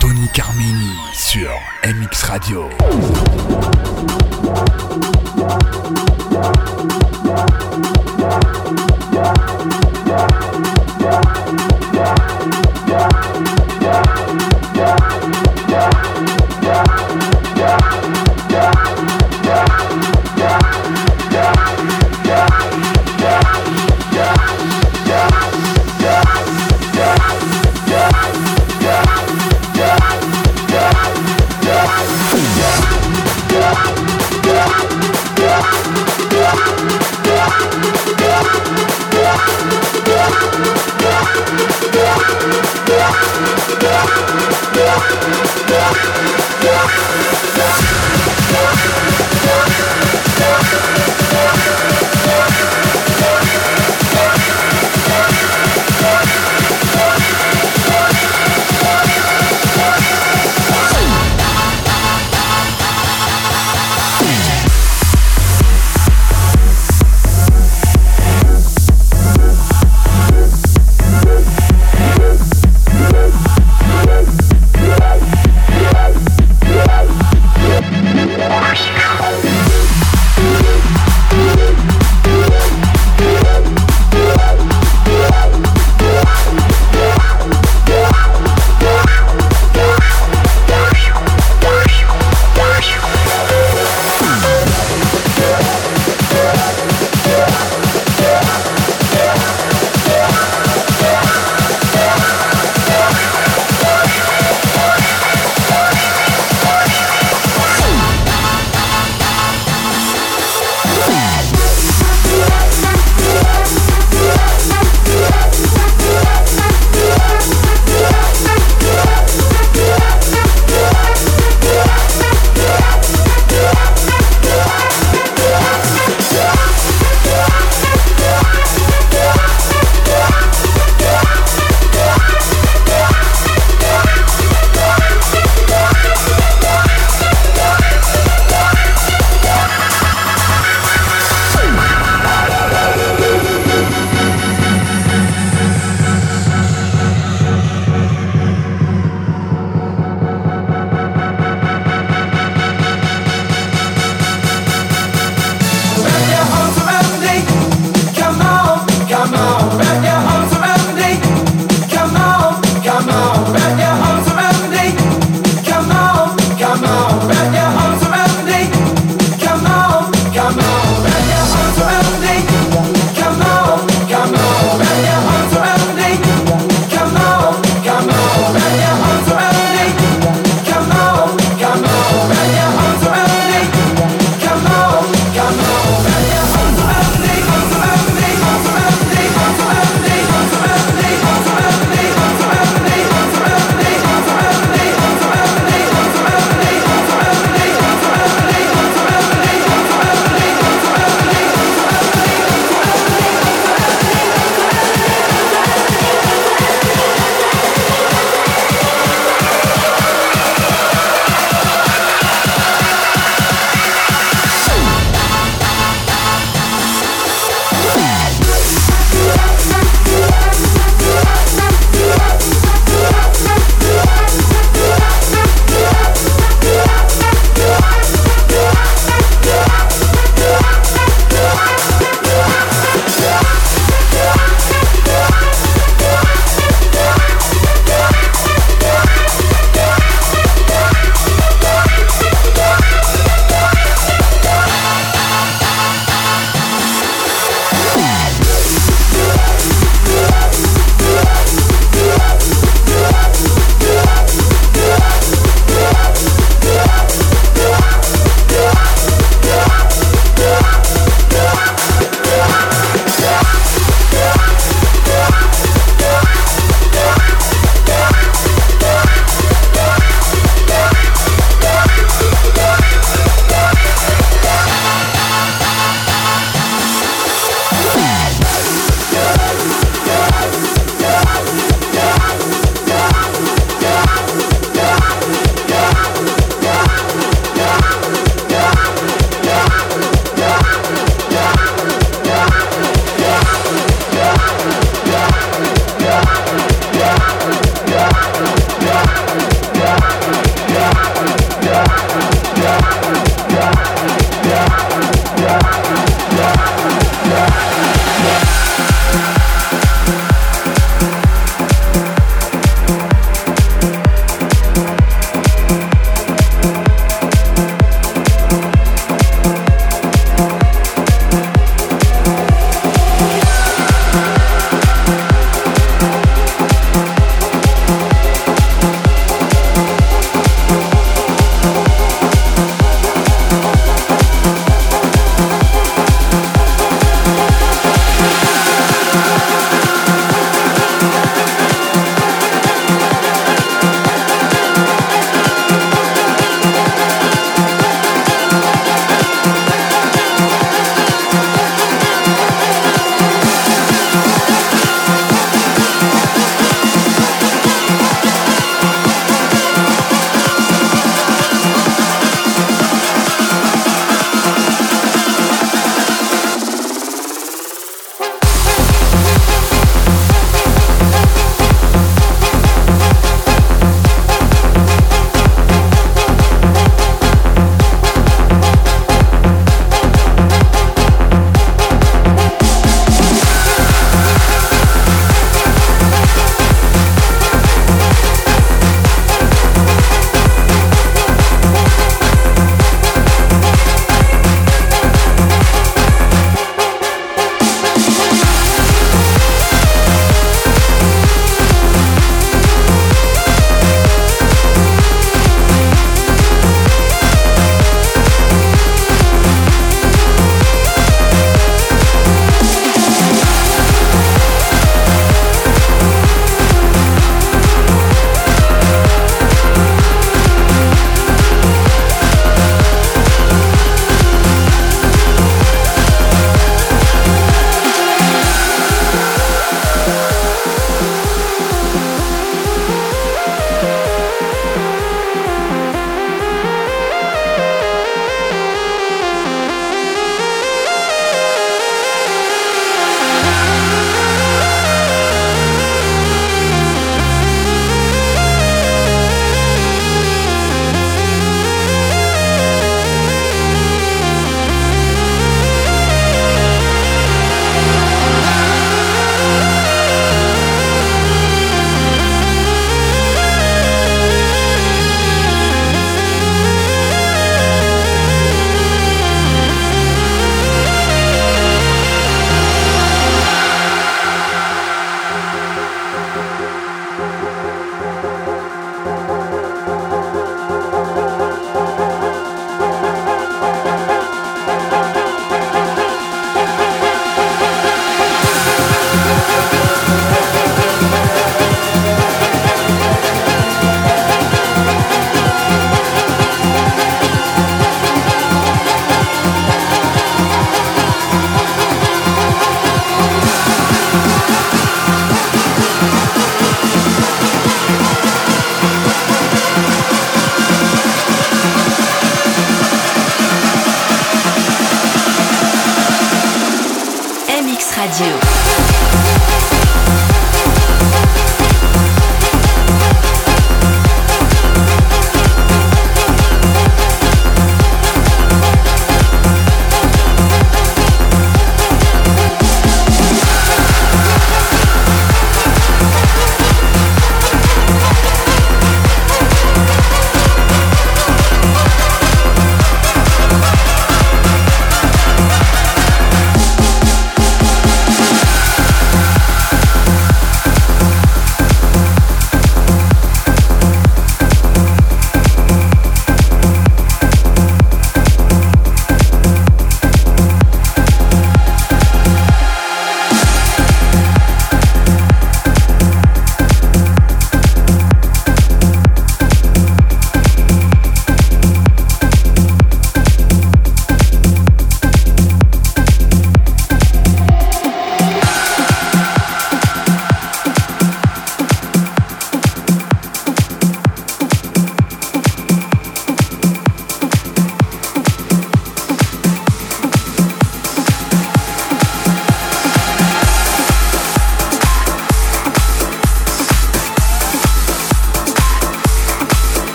Tony Carmini sur MX Radio.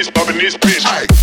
this, bumping this bitch. Aye.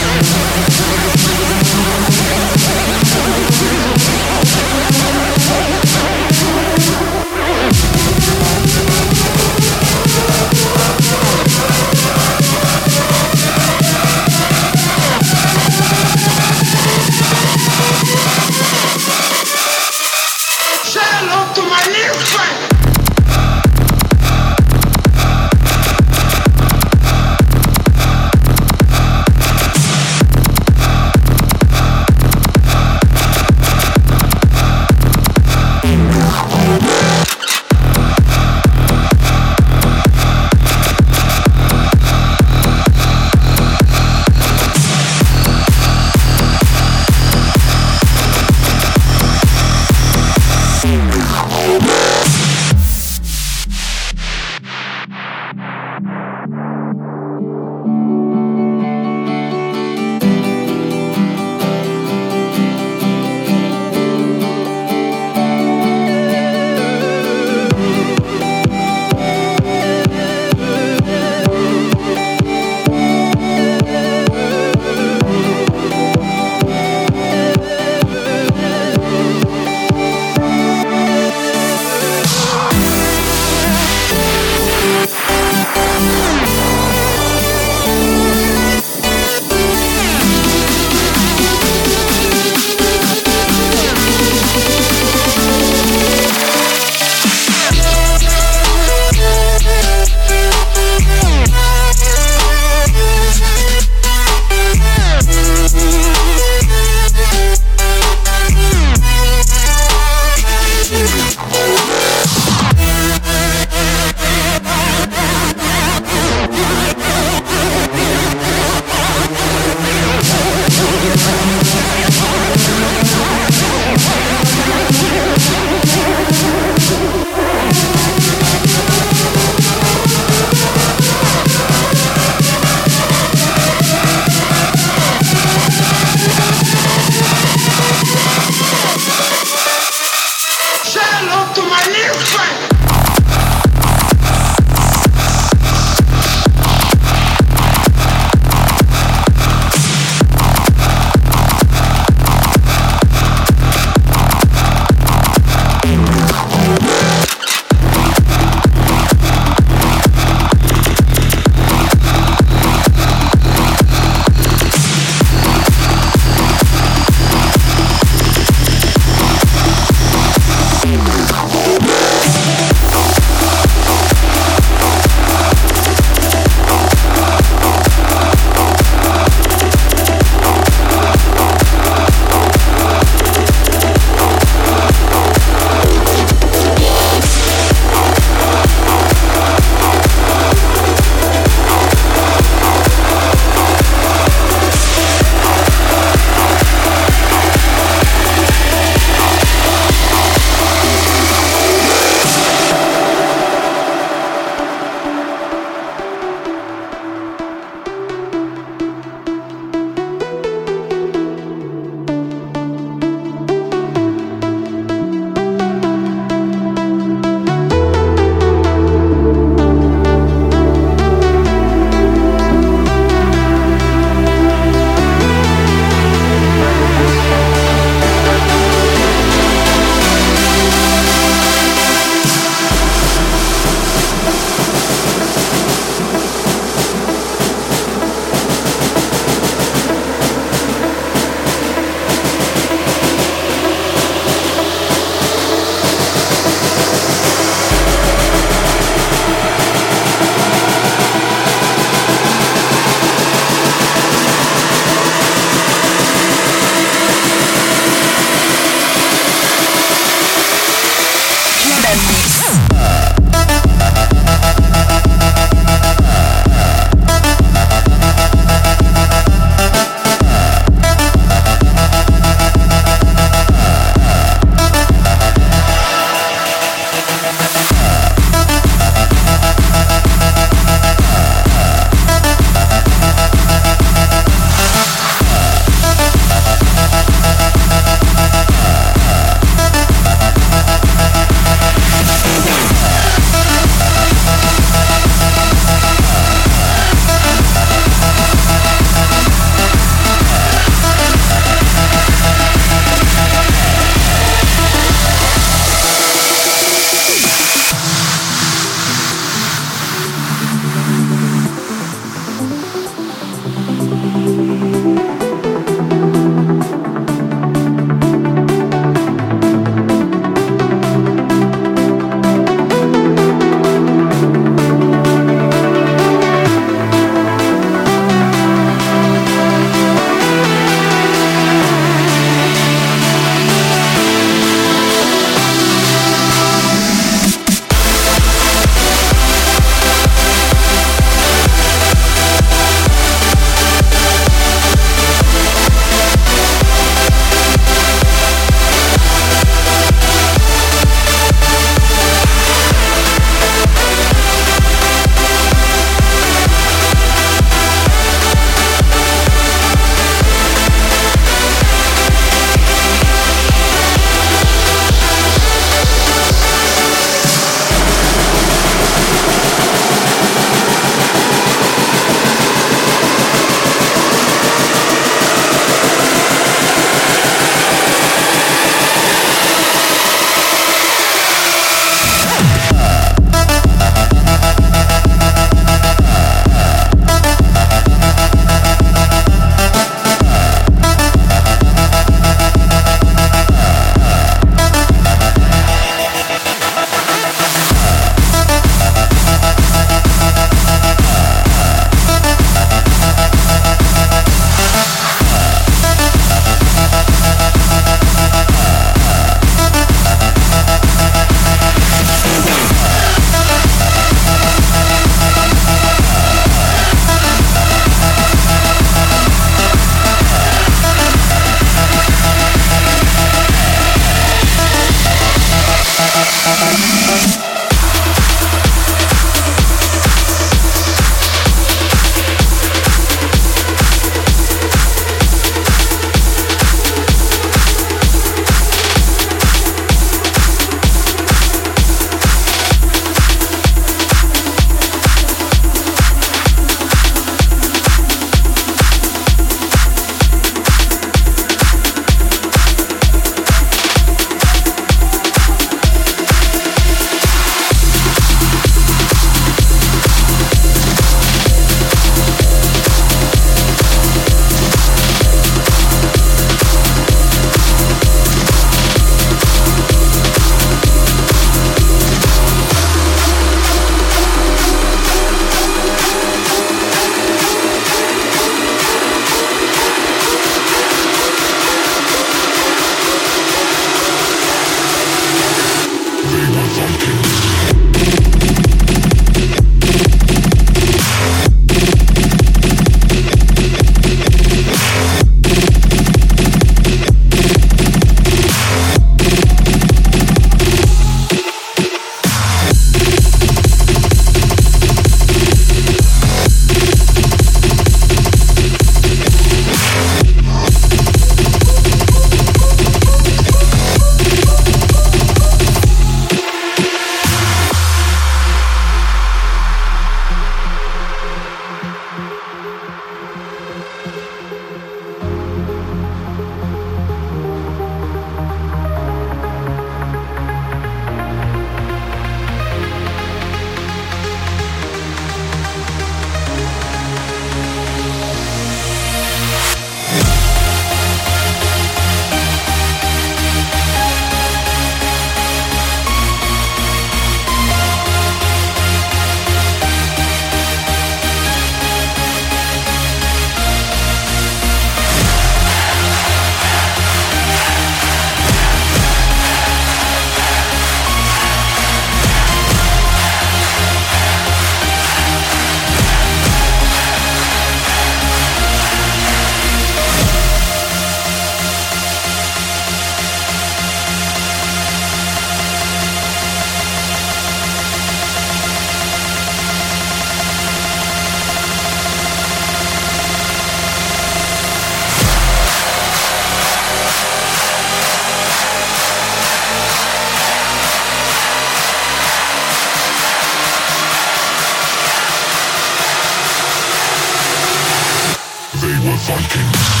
Radio.